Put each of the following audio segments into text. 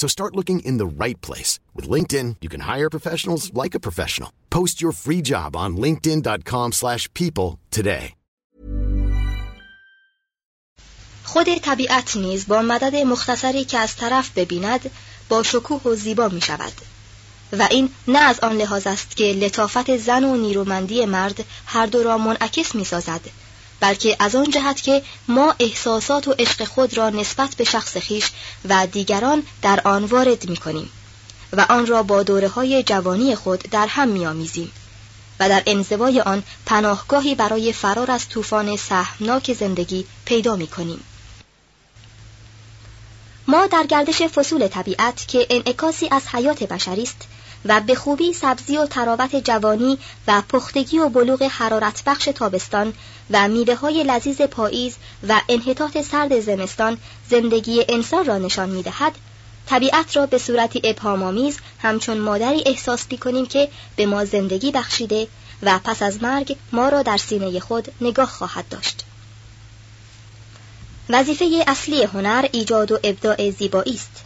So start looking in the right place. With LinkedIn, you can hire professionals like a professional. Post your free job on linkedin.com slash people today. خود طبیعت نیز با مدد مختصری که از طرف ببیند با شکوه و زیبا می شود. و این نه از آن لحاظ است که لطافت زن و نیرومندی مرد هر دو را منعکس می سازد بلکه از آن جهت که ما احساسات و عشق خود را نسبت به شخص خیش و دیگران در آن وارد می کنیم و آن را با دوره های جوانی خود در هم می آمیزیم و در انزوای آن پناهگاهی برای فرار از طوفان سهمناک زندگی پیدا می کنیم. ما در گردش فصول طبیعت که انعکاسی از حیات بشری است و به خوبی سبزی و تراوت جوانی و پختگی و بلوغ حرارت بخش تابستان و میوه های لذیذ پاییز و انحطاط سرد زمستان زندگی انسان را نشان می دهد، طبیعت را به صورتی ابهامآمیز همچون مادری احساس می کنیم که به ما زندگی بخشیده و پس از مرگ ما را در سینه خود نگاه خواهد داشت. وظیفه اصلی هنر ایجاد و ابداع زیبایی است.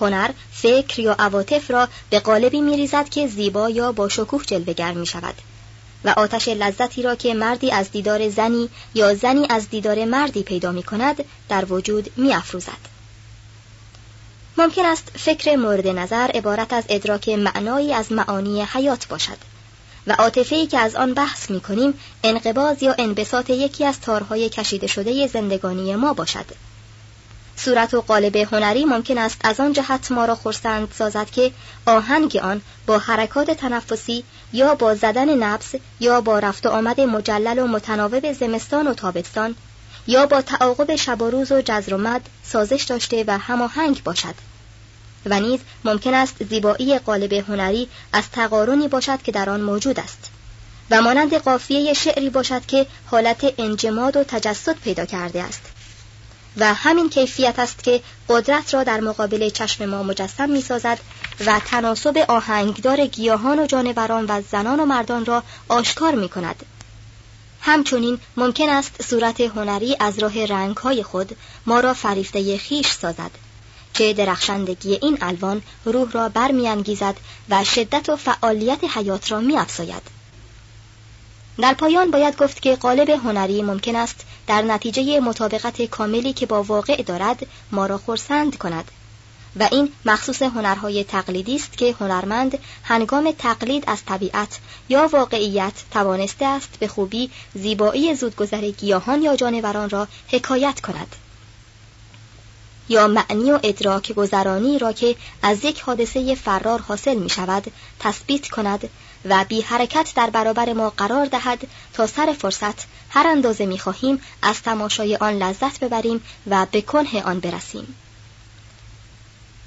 هنر فکر یا عواطف را به قالبی میریزد که زیبا یا با شکوه جلوگر می شود و آتش لذتی را که مردی از دیدار زنی یا زنی از دیدار مردی پیدا می کند در وجود می افروزد. ممکن است فکر مورد نظر عبارت از ادراک معنایی از معانی حیات باشد و عاطفه‌ای که از آن بحث می کنیم انقباز یا انبساط یکی از تارهای کشیده شده زندگانی ما باشد صورت و قالب هنری ممکن است از آن جهت ما را خرسند سازد که آهنگ آن با حرکات تنفسی یا با زدن نبس یا با رفت و آمد مجلل و متناوب زمستان و تابستان یا با تعاقب شب و روز و جزر و مد سازش داشته و هماهنگ باشد. و نیز ممکن است زیبایی قالب هنری از تقارنی باشد که در آن موجود است. و مانند قافیه شعری باشد که حالت انجماد و تجسد پیدا کرده است. و همین کیفیت است که قدرت را در مقابل چشم ما مجسم می سازد و تناسب آهنگدار گیاهان و جانوران و زنان و مردان را آشکار می کند. همچنین ممکن است صورت هنری از راه رنگهای خود ما را فریفته خیش سازد که درخشندگی این الوان روح را برمیانگیزد و شدت و فعالیت حیات را میافزاید. در پایان باید گفت که قالب هنری ممکن است در نتیجه مطابقت کاملی که با واقع دارد ما را خرسند کند. و این مخصوص هنرهای تقلیدی است که هنرمند هنگام تقلید از طبیعت یا واقعیت توانسته است به خوبی زیبایی زودگذر گیاهان یا جانوران را حکایت کند. یا معنی و ادراک گذرانی را که از یک حادثه فرار حاصل می شود تثبیت کند و بی حرکت در برابر ما قرار دهد تا سر فرصت هر اندازه می خواهیم از تماشای آن لذت ببریم و به کنه آن برسیم.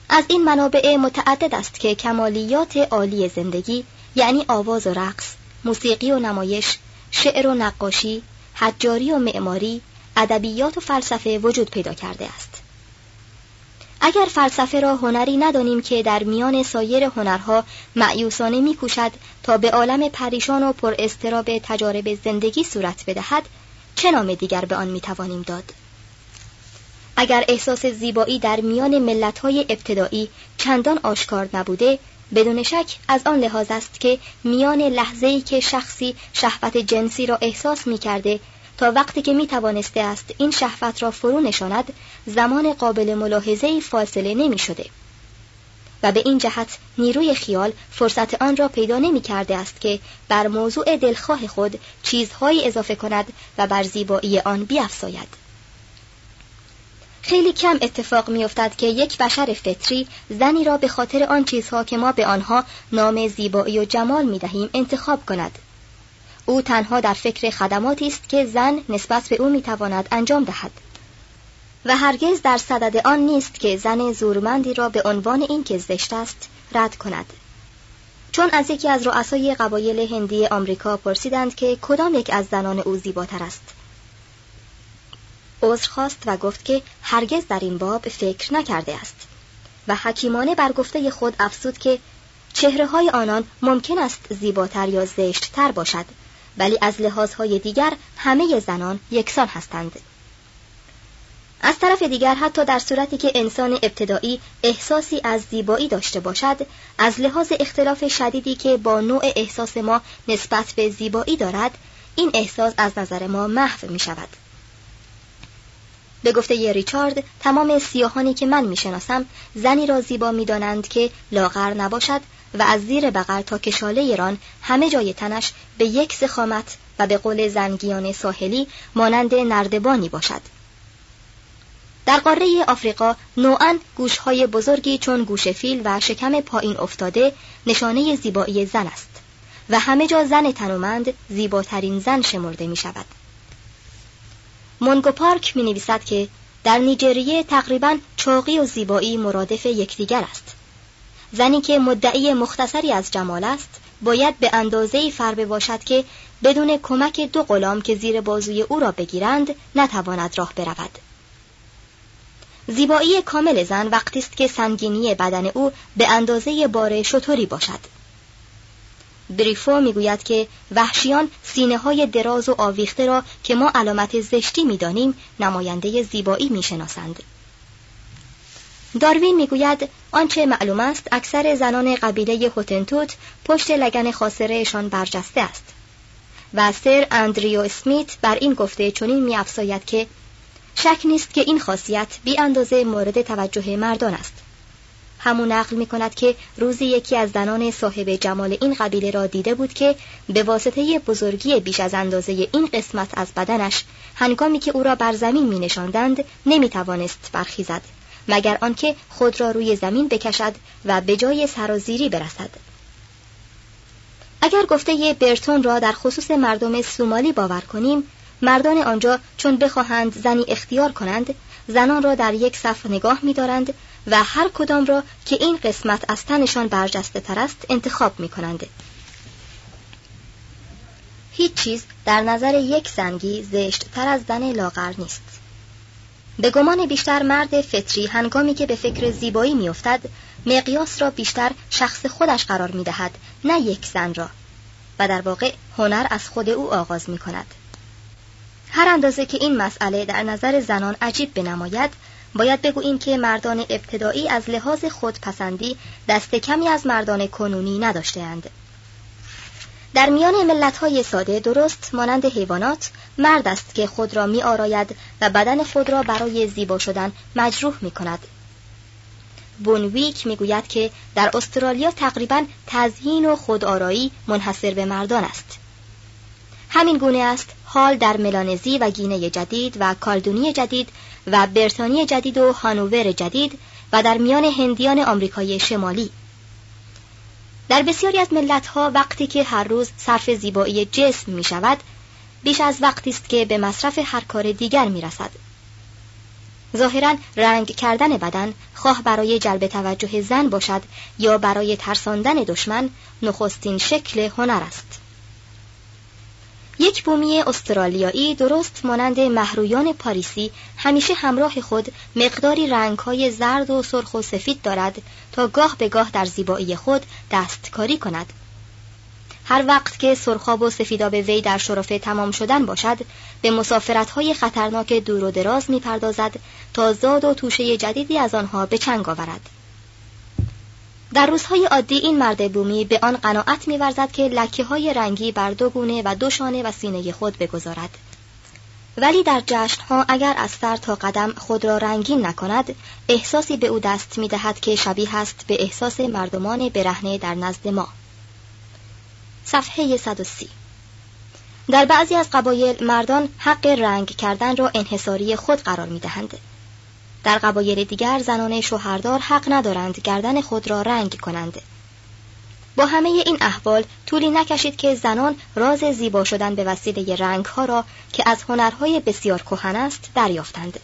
از این منابع متعدد است که کمالیات عالی زندگی یعنی آواز و رقص موسیقی و نمایش شعر و نقاشی حجاری و معماری ادبیات و فلسفه وجود پیدا کرده است. اگر فلسفه را هنری ندانیم که در میان سایر هنرها معیوسانه میکوشد تا به عالم پریشان و پر استراب تجارب زندگی صورت بدهد چه نام دیگر به آن می‌توانیم داد؟ اگر احساس زیبایی در میان ملت‌های ابتدایی چندان آشکار نبوده بدون شک از آن لحاظ است که میان لحظه‌ای که شخصی شهوت جنسی را احساس می کرده تا وقتی که می توانسته است این شهوت را فرو نشاند زمان قابل ملاحظه فاصله نمی شده. و به این جهت نیروی خیال فرصت آن را پیدا نمی کرده است که بر موضوع دلخواه خود چیزهایی اضافه کند و بر زیبایی آن بیافزاید. خیلی کم اتفاق میافتد که یک بشر فطری زنی را به خاطر آن چیزها که ما به آنها نام زیبایی و جمال می دهیم انتخاب کند. او تنها در فکر خدماتی است که زن نسبت به او می تواند انجام دهد. و هرگز در صدد آن نیست که زن زورمندی را به عنوان اینکه زشت است رد کند. چون از یکی از رؤسای قبایل هندی آمریکا پرسیدند که کدام یک از زنان او زیباتر است عذر خواست و گفت که هرگز در این باب فکر نکرده است و حکیمانه بر گفته خود افسود که چهره های آنان ممکن است زیباتر یا زشتتر باشد ولی از لحاظهای دیگر همه زنان یکسان هستند. از طرف دیگر حتی در صورتی که انسان ابتدایی احساسی از زیبایی داشته باشد از لحاظ اختلاف شدیدی که با نوع احساس ما نسبت به زیبایی دارد این احساس از نظر ما محو می شود. به گفته ی ریچارد تمام سیاهانی که من می‌شناسم زنی را زیبا می‌دانند که لاغر نباشد و از زیر بغل تا کشاله ایران همه جای تنش به یک سخامت و به قول زنگیان ساحلی مانند نردبانی باشد در قاره آفریقا نوعا گوشهای بزرگی چون گوش فیل و شکم پایین افتاده نشانه زیبایی زن است و همه جا زن تنومند زیباترین زن شمرده می شود. مونگو پارک می نویسد که در نیجریه تقریبا چاقی و زیبایی مرادف یکدیگر است. زنی که مدعی مختصری از جمال است باید به اندازه فربه باشد که بدون کمک دو غلام که زیر بازوی او را بگیرند نتواند راه برود. زیبایی کامل زن وقتی است که سنگینی بدن او به اندازه بار شطوری باشد. بریفو می‌گوید که وحشیان سینه های دراز و آویخته را که ما علامت زشتی می‌دانیم نماینده زیبایی می‌شناسند. داروین می‌گوید آنچه معلوم است اکثر زنان قبیله هوتنتوت پشت لگن خاصرهشان برجسته است. و سر اندریو اسمیت بر این گفته چنین میافزاید که شک نیست که این خاصیت بی اندازه مورد توجه مردان است. همون نقل می کند که روزی یکی از زنان صاحب جمال این قبیله را دیده بود که به واسطه بزرگی بیش از اندازه این قسمت از بدنش هنگامی که او را بر زمین می نشاندند نمی توانست برخیزد. مگر آنکه خود را روی زمین بکشد و به جای سرازیری برسد اگر گفته برتون را در خصوص مردم سومالی باور کنیم مردان آنجا چون بخواهند زنی اختیار کنند زنان را در یک صف نگاه می‌دارند و هر کدام را که این قسمت از تنشان برجسته تر است انتخاب می کنند. هیچ چیز در نظر یک زنگی زشت تر از زن لاغر نیست. به گمان بیشتر مرد فطری هنگامی که به فکر زیبایی میافتد مقیاس را بیشتر شخص خودش قرار می دهد نه یک زن را و در واقع هنر از خود او آغاز می کند. هر اندازه که این مسئله در نظر زنان عجیب بنماید باید بگوییم که مردان ابتدایی از لحاظ خودپسندی دست کمی از مردان کنونی نداشتهاند. در میان ملت‌های ساده درست مانند حیوانات مرد است که خود را می آراید و بدن خود را برای زیبا شدن مجروح می کند. بونویک می گوید که در استرالیا تقریبا تزیین و خودآرایی منحصر به مردان است. همین گونه است حال در ملانزی و گینه جدید و کالدونی جدید و برتانی جدید و هانوور جدید و در میان هندیان آمریکای شمالی در بسیاری از ملتها وقتی که هر روز صرف زیبایی جسم می شود بیش از وقتی است که به مصرف هر کار دیگر می رسد. ظاهرا رنگ کردن بدن خواه برای جلب توجه زن باشد یا برای ترساندن دشمن نخستین شکل هنر است. یک بومی استرالیایی درست مانند محرویان پاریسی همیشه همراه خود مقداری رنگهای زرد و سرخ و سفید دارد تا گاه به گاه در زیبایی خود دستکاری کند. هر وقت که سرخاب و سفیداب وی در شرفه تمام شدن باشد به مسافرتهای خطرناک دور و دراز می‌پردازد تا زاد و توشه جدیدی از آنها به چنگ آورد. در روزهای عادی این مرد بومی به آن قناعت میورزد که لکه های رنگی بر دو گونه و دو شانه و سینه خود بگذارد. ولی در جشنها اگر از سر تا قدم خود را رنگین نکند احساسی به او دست می‌دهد که شبیه است به احساس مردمان برهنه در نزد ما. صفحه 130 در بعضی از قبایل مردان حق رنگ کردن را انحصاری خود قرار می دهند. در قبایل دیگر زنان شوهردار حق ندارند گردن خود را رنگ کنند. با همه این احوال طولی نکشید که زنان راز زیبا شدن به وسیله رنگ ها را که از هنرهای بسیار کهن است دریافتند.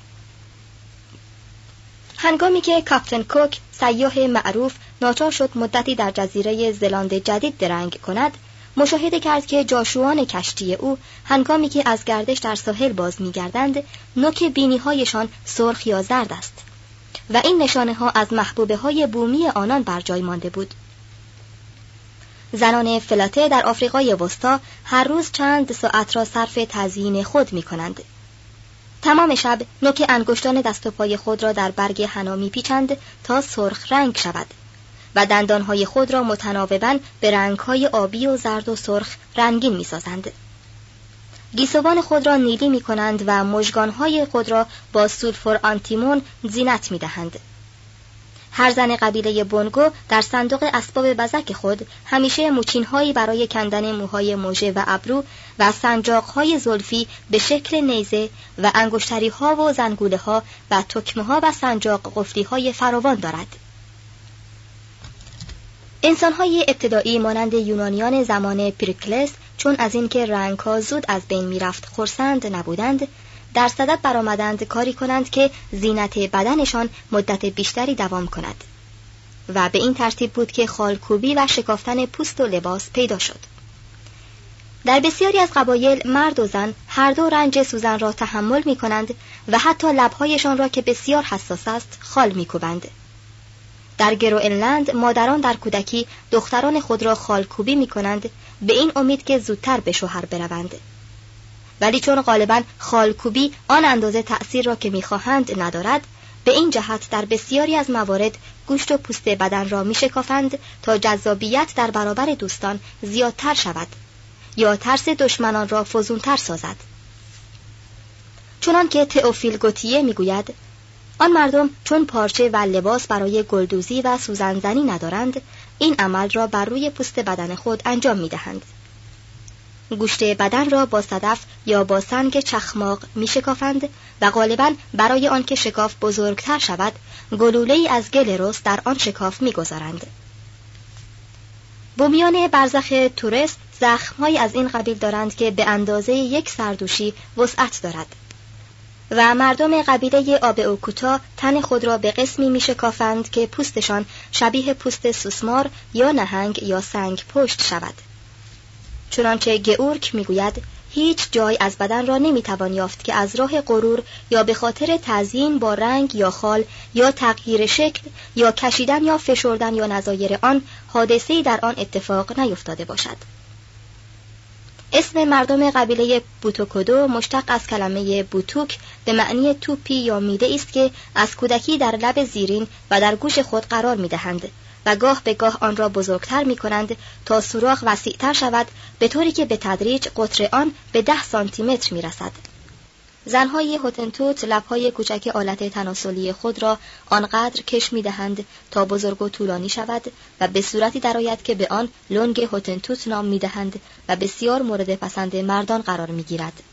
هنگامی که کاپتن کوک سیاه معروف ناچار شد مدتی در جزیره زلاند جدید درنگ کند مشاهده کرد که جاشوان کشتی او هنگامی که از گردش در ساحل باز میگردند نوک بینی هایشان سرخ یا زرد است و این نشانه ها از محبوبه های بومی آنان بر جای مانده بود زنان فلاته در آفریقای وسطا هر روز چند ساعت را صرف تزیین خود می کنند. تمام شب نوک انگشتان دست و پای خود را در برگ حنا پیچند تا سرخ رنگ شود و دندانهای خود را متناوبا به رنگهای آبی و زرد و سرخ رنگین می‌سازند. گیسوان خود را نیلی می کنند و مژگانهای خود را با سولفور آنتیمون زینت می دهند. هر زن قبیله بونگو در صندوق اسباب بزک خود همیشه موچینهایی برای کندن موهای موژه و ابرو و سنجاقهای زلفی به شکل نیزه و انگشتری ها و زنگوله ها و تکمه ها و سنجاق قفلی های فراوان دارد. انسانهای ابتدایی مانند یونانیان زمان پریکلس چون از اینکه رنگها زود از بین می‌رفت خرسند نبودند در صدد برآمدند کاری کنند که زینت بدنشان مدت بیشتری دوام کند و به این ترتیب بود که خالکوبی و شکافتن پوست و لباس پیدا شد در بسیاری از قبایل مرد و زن هر دو رنج سوزن را تحمل می کنند و حتی لبهایشان را که بسیار حساس است خال می کوبند. در گروئنلند مادران در کودکی دختران خود را خالکوبی می کنند به این امید که زودتر به شوهر بروند. ولی چون غالبا خالکوبی آن اندازه تأثیر را که می‌خواهند ندارد به این جهت در بسیاری از موارد گوشت و پوست بدن را میشکافند تا جذابیت در برابر دوستان زیادتر شود یا ترس دشمنان را فزونتر سازد. چنان که تئوفیل گوتیه می‌گوید آن مردم چون پارچه و لباس برای گلدوزی و سوزنزنی ندارند این عمل را بر روی پوست بدن خود انجام می دهند. گوشت بدن را با صدف یا با سنگ چخماق می شکافند و غالبا برای آنکه شکاف بزرگتر شود گلوله از گل رس در آن شکاف می گذارند. بومیان برزخ تورست زخمهایی از این قبیل دارند که به اندازه یک سردوشی وسعت دارد. و مردم قبیله آب اوکوتا تن خود را به قسمی می شکافند که پوستشان شبیه پوست سوسمار یا نهنگ یا سنگ پشت شود. چنانچه گئورک می‌گوید هیچ جای از بدن را نمی‌توان یافت که از راه غرور یا به خاطر تزیین با رنگ یا خال یا تغییر شکل یا کشیدن یا فشردن یا نظایر آن حادثه‌ای در آن اتفاق نیفتاده باشد. اسم مردم قبیله بوتوکودو مشتق از کلمه بوتوک به معنی توپی یا میده است که از کودکی در لب زیرین و در گوش خود قرار می دهند و گاه به گاه آن را بزرگتر می کنند تا سوراخ وسیعتر شود به طوری که به تدریج قطر آن به ده سانتی متر می رسد. زنهای هوتنتوت لبهای کوچک آلت تناسلی خود را آنقدر کش می دهند تا بزرگ و طولانی شود و به صورتی درآید که به آن لنگ هوتنتوت نام می دهند و بسیار مورد پسند مردان قرار می گیرد.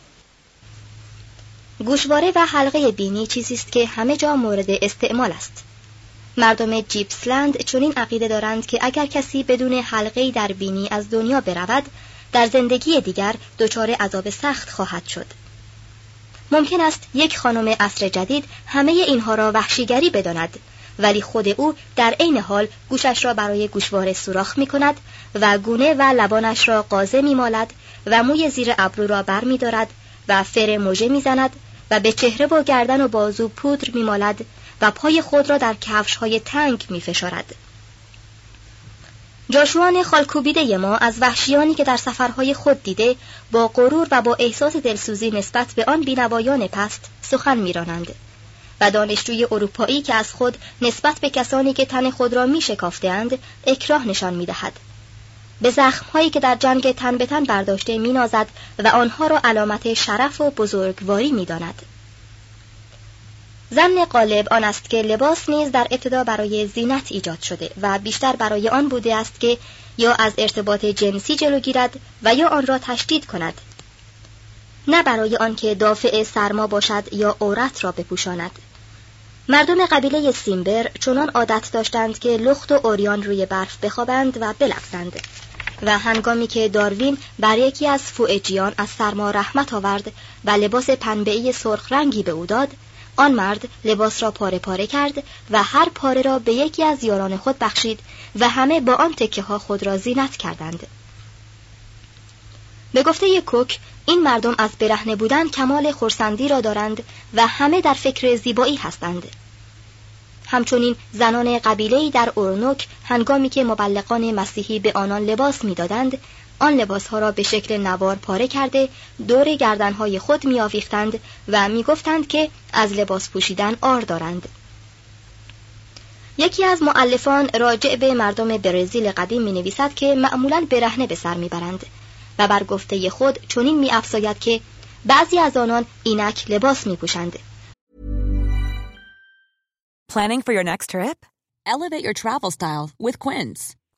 گوشواره و حلقه بینی چیزی است که همه جا مورد استعمال است. مردم جیپسلند چنین عقیده دارند که اگر کسی بدون حلقه در بینی از دنیا برود در زندگی دیگر دچار عذاب سخت خواهد شد. ممکن است یک خانم عصر جدید همه اینها را وحشیگری بداند ولی خود او در عین حال گوشش را برای گوشواره سوراخ می کند و گونه و لبانش را قازه می مالد و موی زیر ابرو را بر می دارد و فر موژه می زند و به چهره و گردن و بازو پودر می مالد و پای خود را در کفش های تنگ می فشارد. جاشوان خالکوبیده ما از وحشیانی که در سفرهای خود دیده با غرور و با احساس دلسوزی نسبت به آن بینوایان پست سخن میرانند و دانشجوی اروپایی که از خود نسبت به کسانی که تن خود را می شکافتند اکراه نشان می دهد. به زخمهایی که در جنگ تن به تن برداشته می نازد و آنها را علامت شرف و بزرگواری می داند. زن قالب آن است که لباس نیز در ابتدا برای زینت ایجاد شده و بیشتر برای آن بوده است که یا از ارتباط جنسی جلو گیرد و یا آن را تشدید کند. نه برای آنکه دافع سرما باشد یا عورت را بپوشاند. مردم قبیله سیمبر چنان عادت داشتند که لخت و اوریان روی برف بخوابند و بلغزند. و هنگامی که داروین بر یکی از فوئجیان از سرما رحمت آورد و لباس پنبه‌ای سرخ رنگی به او داد آن مرد لباس را پاره پاره کرد و هر پاره را به یکی از یاران خود بخشید و همه با آن تکه ها خود را زینت کردند. به گفته کوک این مردم از برهنه بودن کمال خورسندی را دارند و همه در فکر زیبایی هستند. همچنین زنان قبیله‌ای در اورنوک هنگامی که مبلغان مسیحی به آنان لباس می‌دادند آن لباسها را به شکل نوار پاره کرده دور گردنهای خود میآویختند و می‌گفتند که از لباس پوشیدن آر دارند یکی از معلفان راجع به مردم برزیل قدیم می نویسد که معمولا برهنه به سر می‌برند و بر گفته خود چنین می افزاید که بعضی از آنان اینک لباس می پوشند. Planning for your next trip? Elevate your travel style with Quince.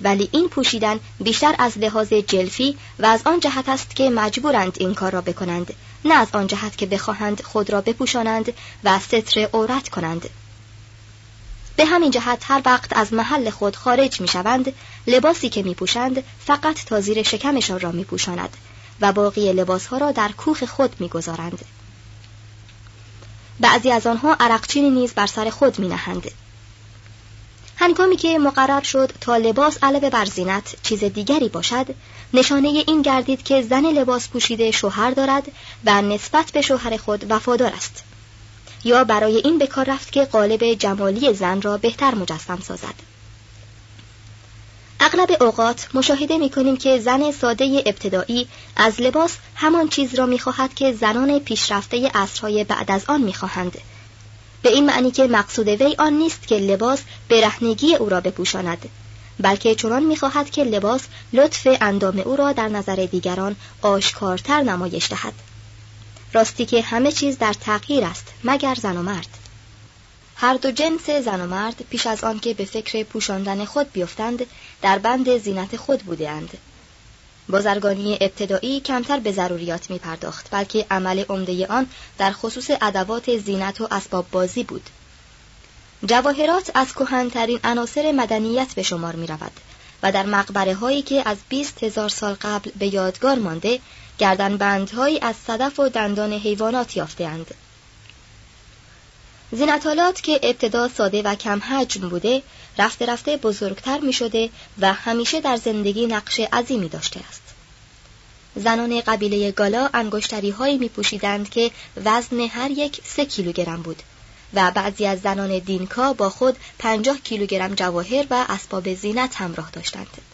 ولی این پوشیدن بیشتر از لحاظ جلفی و از آن جهت است که مجبورند این کار را بکنند نه از آن جهت که بخواهند خود را بپوشانند و ستر عورت کنند به همین جهت هر وقت از محل خود خارج می شوند لباسی که می پوشند فقط تا زیر شکمشان را می پوشاند و باقی لباسها را در کوخ خود می گذارند. بعضی از آنها عرقچینی نیز بر سر خود می نهند. هنگامی که مقرر شد تا لباس علاوه بر زینت چیز دیگری باشد نشانه این گردید که زن لباس پوشیده شوهر دارد و نسبت به شوهر خود وفادار است یا برای این به کار رفت که قالب جمالی زن را بهتر مجسم سازد اغلب اوقات مشاهده می کنیم که زن ساده ابتدایی از لباس همان چیز را می خواهد که زنان پیشرفته عصرهای بعد از آن می خواهند. به این معنی که مقصود وی آن نیست که لباس برهنگی او را بپوشاند بلکه چنان می‌خواهد که لباس لطف اندام او را در نظر دیگران آشکارتر نمایش دهد. راستی که همه چیز در تغییر است مگر زن و مرد؟ هر دو جنس زن و مرد پیش از آنکه به فکر پوشاندن خود بیفتند در بند زینت خود بودند بازرگانی ابتدایی کمتر به ضروریات می پرداخت بلکه عمل عمده آن در خصوص ادوات زینت و اسباب بازی بود جواهرات از کهنترین عناصر مدنیت به شمار می رود و در مقبره هایی که از بیست هزار سال قبل به یادگار مانده گردن بندهایی از صدف و دندان حیوانات یافتهاند. زینتالات که ابتدا ساده و کم حجم بوده رفته رفته بزرگتر می شده و همیشه در زندگی نقش عظیمی داشته است. زنان قبیله گالا انگشتری هایی می پوشیدند که وزن هر یک سه کیلوگرم بود و بعضی از زنان دینکا با خود پنجاه کیلوگرم جواهر و اسباب زینت همراه داشتند.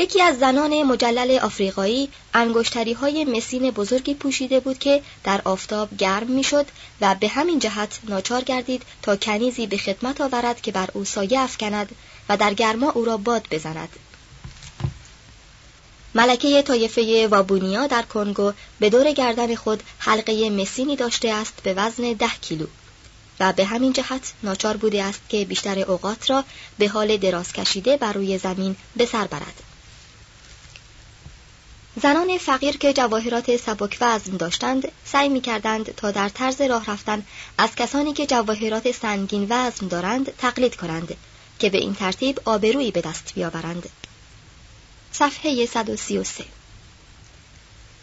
یکی از زنان مجلل آفریقایی انگشتری های مسین بزرگی پوشیده بود که در آفتاب گرم می‌شد و به همین جهت ناچار گردید تا کنیزی به خدمت آورد که بر او سایه افکند و در گرما او را باد بزند ملکه طایفه وابونیا در کنگو به دور گردن خود حلقه مسینی داشته است به وزن ده کیلو و به همین جهت ناچار بوده است که بیشتر اوقات را به حال دراز کشیده بر روی زمین به سر برد. زنان فقیر که جواهرات سبک وزن داشتند سعی می کردند تا در طرز راه رفتن از کسانی که جواهرات سنگین وزن دارند تقلید کنند که به این ترتیب آبرویی به دست بیاورند. صفحه 133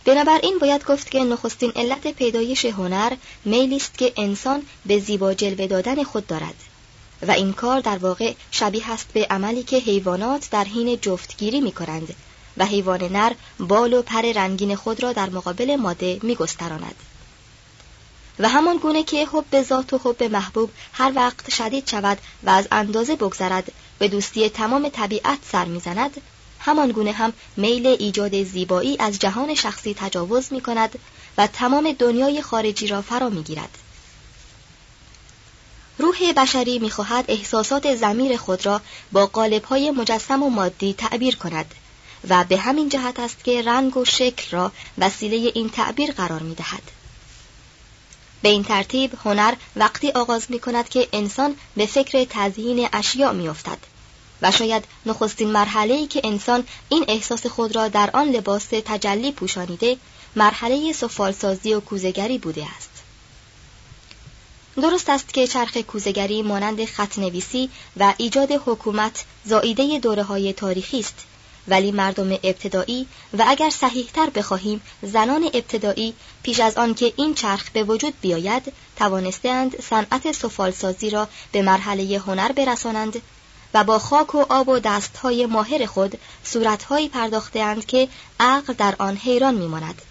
بنابراین باید گفت که نخستین علت پیدایش هنر میلی است که انسان به زیبا جلوه دادن خود دارد و این کار در واقع شبیه است به عملی که حیوانات در حین جفتگیری می کنند و حیوان نر بال و پر رنگین خود را در مقابل ماده می گستراند. و همان گونه که حب ذات و حب محبوب هر وقت شدید شود و از اندازه بگذرد به دوستی تمام طبیعت سر می‌زند همان گونه هم میل ایجاد زیبایی از جهان شخصی تجاوز می کند و تمام دنیای خارجی را فرا می گیرد. روح بشری می‌خواهد احساسات زمیر خود را با قالب‌های مجسم و مادی تعبیر کند و به همین جهت است که رنگ و شکل را وسیله این تعبیر قرار می دهد. به این ترتیب هنر وقتی آغاز می کند که انسان به فکر تزیین اشیاء می افتد و شاید نخستین مرحله که انسان این احساس خود را در آن لباس تجلی پوشانیده مرحله سفالسازی و کوزگری بوده است. درست است که چرخ کوزگری مانند خط نویسی و ایجاد حکومت زائیده دوره های تاریخی است ولی مردم ابتدایی و اگر صحیحتر بخواهیم زنان ابتدایی پیش از آن که این چرخ به وجود بیاید توانستند صنعت سفالسازی را به مرحله هنر برسانند و با خاک و آب و دستهای ماهر خود صورتهایی پرداختهاند که عقل در آن حیران میماند.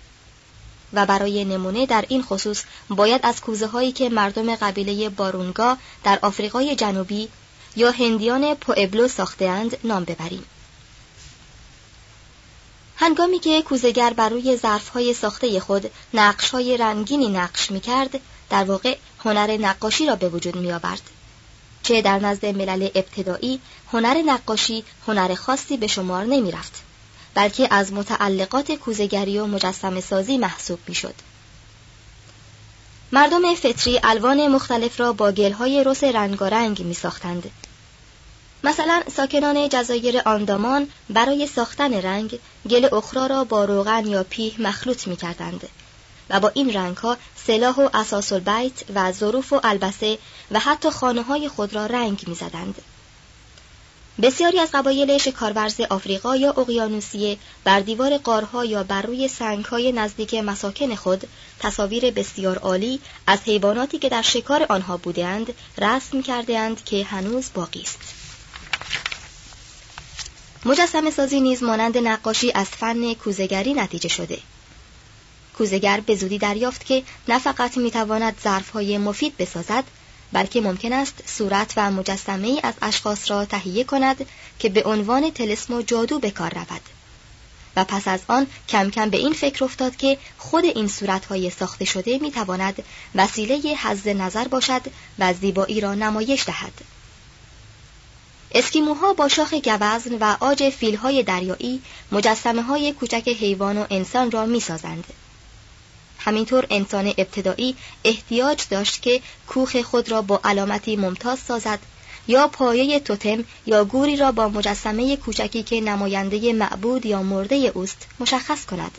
و برای نمونه در این خصوص باید از کوزه هایی که مردم قبیله بارونگا در آفریقای جنوبی یا هندیان پوئبلو ساختهاند نام ببریم. هنگامی که کوزگر بر روی ظرفهای ساخته خود نقشهای رنگینی نقش می کرد، در واقع هنر نقاشی را به وجود می آورد. چه در نزد ملل ابتدایی هنر نقاشی هنر خاصی به شمار نمی رفت بلکه از متعلقات کوزگری و مجسم سازی محسوب می شد. مردم فطری الوان مختلف را با گلهای رس رنگارنگ می ساختند. مثلا ساکنان جزایر آندامان برای ساختن رنگ گل اخرا را با روغن یا پیه مخلوط می کردند و با این رنگ ها سلاح و اساس البیت و ظروف و البسه و حتی خانه های خود را رنگ می زدند. بسیاری از قبایل شکارورز آفریقا یا اقیانوسیه بر دیوار قارها یا بر روی سنگهای نزدیک مساکن خود تصاویر بسیار عالی از حیواناتی که در شکار آنها بودند رسم کرده که هنوز باقی است. مجسم سازی نیز مانند نقاشی از فن کوزگری نتیجه شده. کوزگر به زودی دریافت که نه فقط می‌تواند ظرفهای مفید بسازد بلکه ممکن است صورت و مجسمه ای از اشخاص را تهیه کند که به عنوان تلسم و جادو به کار رود و پس از آن کم کم به این فکر افتاد که خود این صورتهای ساخته شده می‌تواند وسیله حز نظر باشد و زیبایی را نمایش دهد اسکیموها با شاخ گوزن و آج فیلهای دریایی مجسمه های کوچک حیوان و انسان را می‌سازند. همینطور انسان ابتدایی احتیاج داشت که کوخ خود را با علامتی ممتاز سازد یا پایه توتم یا گوری را با مجسمه کوچکی که نماینده معبود یا مرده اوست مشخص کند.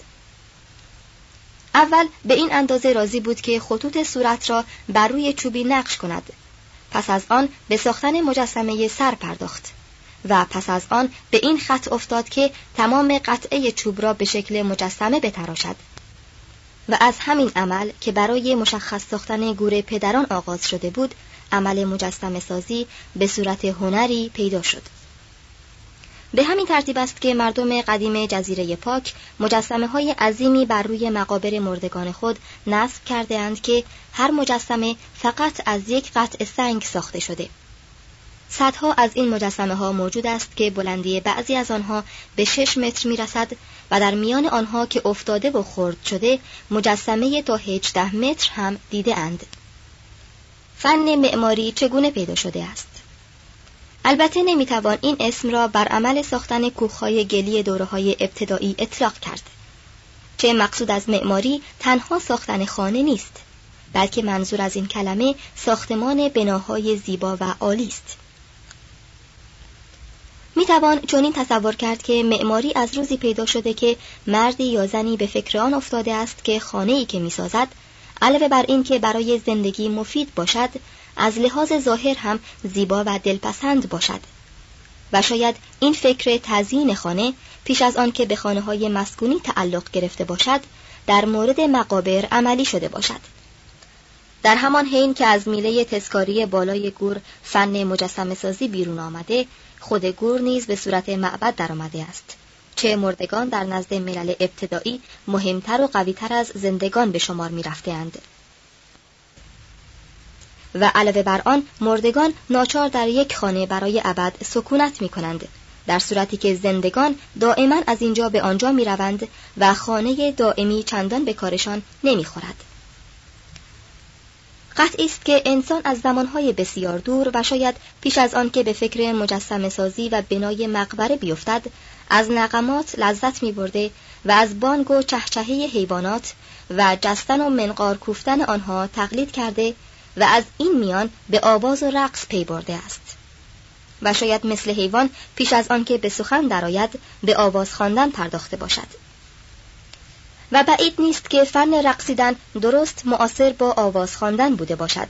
اول به این اندازه راضی بود که خطوط صورت را بر روی چوبی نقش کند پس از آن به ساختن مجسمه سر پرداخت و پس از آن به این خط افتاد که تمام قطعه چوب را به شکل مجسمه بتراشد و از همین عمل که برای مشخص ساختن گور پدران آغاز شده بود عمل مجسمه سازی به صورت هنری پیدا شد. به همین ترتیب است که مردم قدیم جزیره پاک مجسمه های عظیمی بر روی مقابر مردگان خود نصب کرده اند که هر مجسمه فقط از یک قطع سنگ ساخته شده. صدها از این مجسمه ها موجود است که بلندی بعضی از آنها به شش متر می رسد و در میان آنها که افتاده و خرد شده مجسمه تا هجده متر هم دیده اند. فن معماری چگونه پیدا شده است؟ البته نمی‌توان این اسم را بر عمل ساختن کوخهای گلی دوره های ابتدایی اطلاق کرد. چه مقصود از معماری تنها ساختن خانه نیست بلکه منظور از این کلمه ساختمان بناهای زیبا و عالی است می توان چنین تصور کرد که معماری از روزی پیدا شده که مردی یا زنی به فکر آن افتاده است که خانه ای که می سازد علاوه بر این که برای زندگی مفید باشد از لحاظ ظاهر هم زیبا و دلپسند باشد. و شاید این فکر تزیین خانه پیش از آن که به خانه های مسکونی تعلق گرفته باشد در مورد مقابر عملی شده باشد. در همان حین که از میله تسکاری بالای گور فن مجسم سازی بیرون آمده خود گور نیز به صورت معبد درآمده است. چه مردگان در نزد ملل ابتدایی مهمتر و قویتر از زندگان به شمار می اند. و علاوه بر آن مردگان ناچار در یک خانه برای ابد سکونت می کنند در صورتی که زندگان دائما از اینجا به آنجا می روند و خانه دائمی چندان به کارشان نمی خورد. قطعی است که انسان از زمانهای بسیار دور و شاید پیش از آن که به فکر مجسم سازی و بنای مقبره بیفتد از نقمات لذت می برده و از بانگ و چهچهه حیوانات و جستن و منقار کوفتن آنها تقلید کرده و از این میان به آواز و رقص پی برده است. و شاید مثل حیوان پیش از آن که به سخن درآید به آواز خواندن پرداخته باشد. و بعید نیست که فن رقصیدن درست معاصر با آواز خواندن بوده باشد.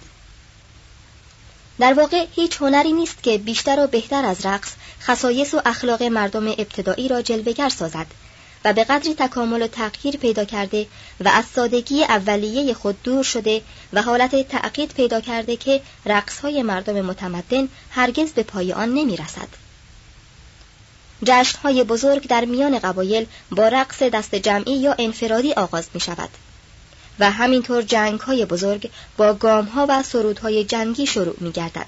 در واقع هیچ هنری نیست که بیشتر و بهتر از رقص خصایص و اخلاق مردم ابتدایی را جلوگر سازد. و به قدری تکامل و تغییر پیدا کرده و از سادگی اولیه خود دور شده و حالت تعقید پیدا کرده که رقصهای مردم متمدن هرگز به پای آن نمی رسد. جشنهای بزرگ در میان قبایل با رقص دست جمعی یا انفرادی آغاز می شود و همینطور جنگهای بزرگ با گامها و سرودهای جنگی شروع می گردد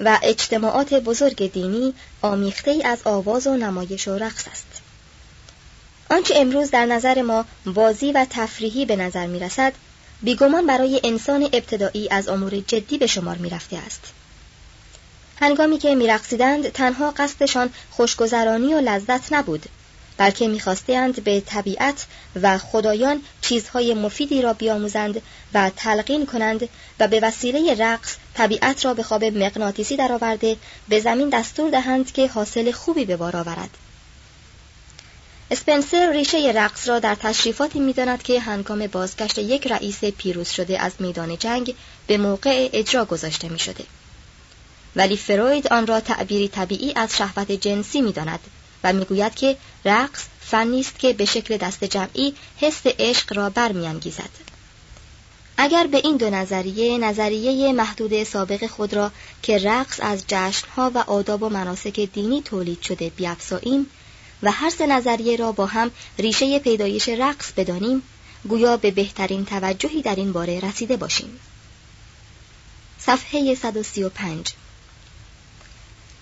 و اجتماعات بزرگ دینی آمیخته از آواز و نمایش و رقص است آنچه امروز در نظر ما بازی و تفریحی به نظر می رسد بیگمان برای انسان ابتدایی از امور جدی به شمار می رفته است. هنگامی که میرقصیدند تنها قصدشان خوشگذرانی و لذت نبود بلکه می‌خواستند به طبیعت و خدایان چیزهای مفیدی را بیاموزند و تلقین کنند و به وسیله رقص طبیعت را به خواب مغناطیسی درآورده به زمین دستور دهند که حاصل خوبی به بار آورد. اسپنسر ریشه رقص را در تشریفاتی می‌داند که هنگام بازگشت یک رئیس پیروز شده از میدان جنگ به موقع اجرا گذاشته می شده. ولی فروید آن را تعبیری طبیعی از شهوت جنسی می‌داند و می‌گوید که رقص فنی است که به شکل دست جمعی حس عشق را برمیانگیزد اگر به این دو نظریه نظریه محدود سابق خود را که رقص از جشنها و آداب و مناسک دینی تولید شده بیافزاییم و هر سه نظریه را با هم ریشه پیدایش رقص بدانیم گویا به بهترین توجهی در این باره رسیده باشیم صفحه 135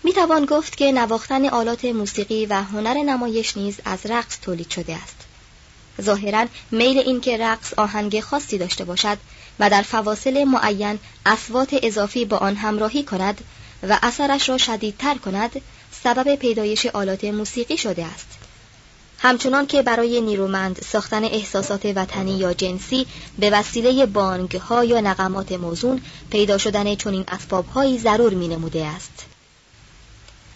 می توان گفت که نواختن آلات موسیقی و هنر نمایش نیز از رقص تولید شده است. ظاهرا میل اینکه رقص آهنگ خاصی داشته باشد و در فواصل معین اسوات اضافی با آن همراهی کند و اثرش را شدیدتر کند سبب پیدایش آلات موسیقی شده است. همچنان که برای نیرومند ساختن احساسات وطنی یا جنسی به وسیله بانگ ها یا نقمات موزون پیدا شدن چنین اسباب ضرور می نموده است.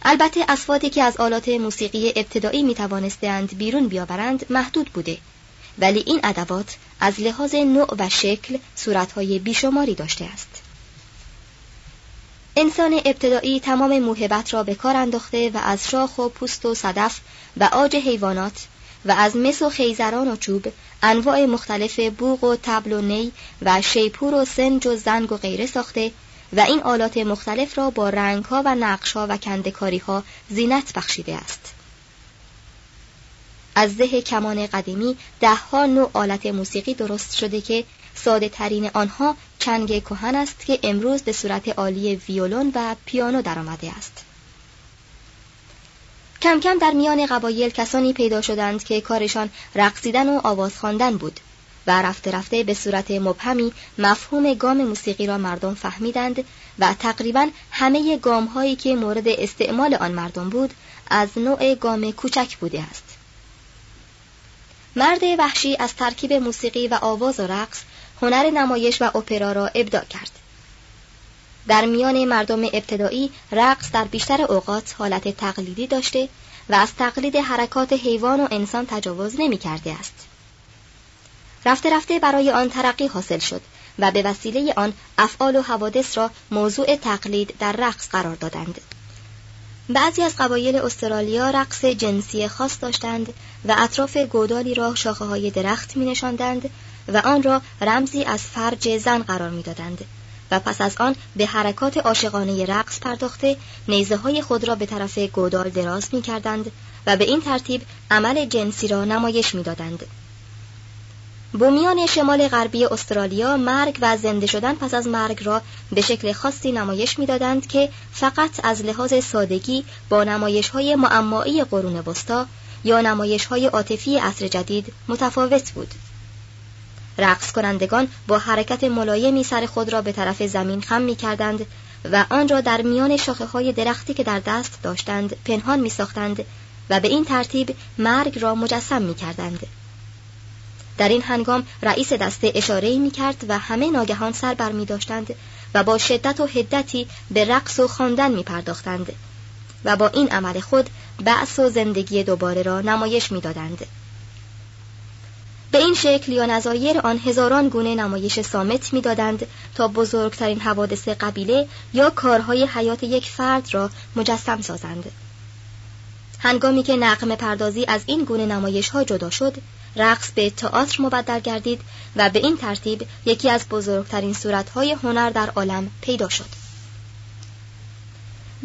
البته اسوادی که از آلات موسیقی ابتدایی می توانستند بیرون بیاورند محدود بوده ولی این ادوات از لحاظ نوع و شکل صورتهای بیشماری داشته است انسان ابتدایی تمام موهبت را به کار انداخته و از شاخ و پوست و صدف و آج حیوانات و از مس و خیزران و چوب انواع مختلف بوغ و تبل و نی و شیپور و سنج و زنگ و غیره ساخته و این آلات مختلف را با رنگها و نقشها و ها زینت بخشیده است. از ده کمان قدیمی دهها نوع آلت موسیقی درست شده که ساده ترین آنها چنگ کهن است که امروز به صورت عالی ویولون و پیانو درآمده است. کم کم در میان قبایل کسانی پیدا شدند که کارشان رقصیدن و آواز خواندن بود و رفته رفته به صورت مبهمی مفهوم گام موسیقی را مردم فهمیدند و تقریبا همه گام هایی که مورد استعمال آن مردم بود از نوع گام کوچک بوده است مرد وحشی از ترکیب موسیقی و آواز و رقص هنر نمایش و اپرا را ابداع کرد در میان مردم ابتدایی رقص در بیشتر اوقات حالت تقلیدی داشته و از تقلید حرکات حیوان و انسان تجاوز نمی کرده است. رفته رفته برای آن ترقی حاصل شد و به وسیله آن افعال و حوادث را موضوع تقلید در رقص قرار دادند. بعضی از قبایل استرالیا رقص جنسی خاص داشتند و اطراف گودالی را شاخه های درخت می نشاندند و آن را رمزی از فرج زن قرار می دادند. و پس از آن به حرکات عاشقانه رقص پرداخته نیزه های خود را به طرف گودال دراز می کردند و به این ترتیب عمل جنسی را نمایش می دادند. بومیان شمال غربی استرالیا مرگ و زنده شدن پس از مرگ را به شکل خاصی نمایش می‌دادند که فقط از لحاظ سادگی با نمایش های معمایی قرون وسطا یا نمایش های عاطفی عصر جدید متفاوت بود. رقص کنندگان با حرکت ملایمی سر خود را به طرف زمین خم می کردند و آن را در میان شاخه های درختی که در دست داشتند پنهان می ساختند و به این ترتیب مرگ را مجسم می کردند. در این هنگام رئیس دسته اشاره می کرد و همه ناگهان سر بر می داشتند و با شدت و حدتی به رقص و خواندن می پرداختند و با این عمل خود بعث و زندگی دوباره را نمایش می دادند. به این شکل یا نظایر آن هزاران گونه نمایش سامت می‌دادند تا بزرگترین حوادث قبیله یا کارهای حیات یک فرد را مجسم سازند. هنگامی که نقم پردازی از این گونه نمایش ها جدا شد رقص به تئاتر مبدل گردید و به این ترتیب یکی از بزرگترین صورتهای هنر در عالم پیدا شد.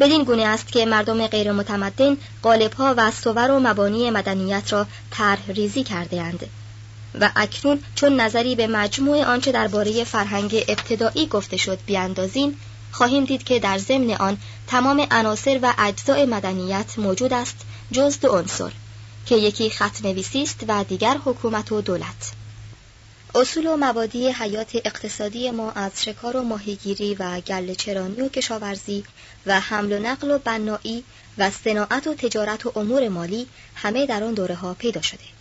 بدین گونه است که مردم غیر متمدن قالبها و صور و مبانی مدنیت را طرح ریزی کرده اند و اکنون چون نظری به مجموع آنچه درباره فرهنگ ابتدایی گفته شد بیاندازیم خواهیم دید که در ضمن آن تمام عناصر و اجزای مدنیت موجود است جز دو عنصر که یکی خط نویسی است و دیگر حکومت و دولت. اصول و مبادی حیات اقتصادی ما از شکار و ماهیگیری و گل چرانی و کشاورزی و حمل و نقل و بنایی و صناعت و تجارت و امور مالی همه در آن دوره ها پیدا شده.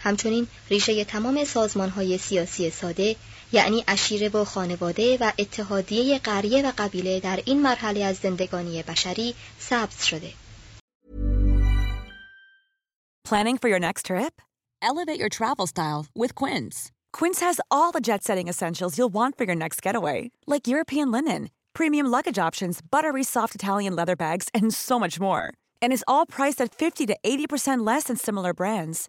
همچنین ریشه تمام سازمان های سیاسی ساده یعنی اشیره و خانواده و اتحادیه قریه و قبیله در این مرحله از زندگانی بشری ثبت شده. Planning for your next trip? Elevate your travel style with Quince. Quince has all the jet-setting essentials you'll want for your next getaway, like European linen, premium luggage options, buttery soft Italian leather bags, and so much more. And is all priced at 50 to 80% less than similar brands.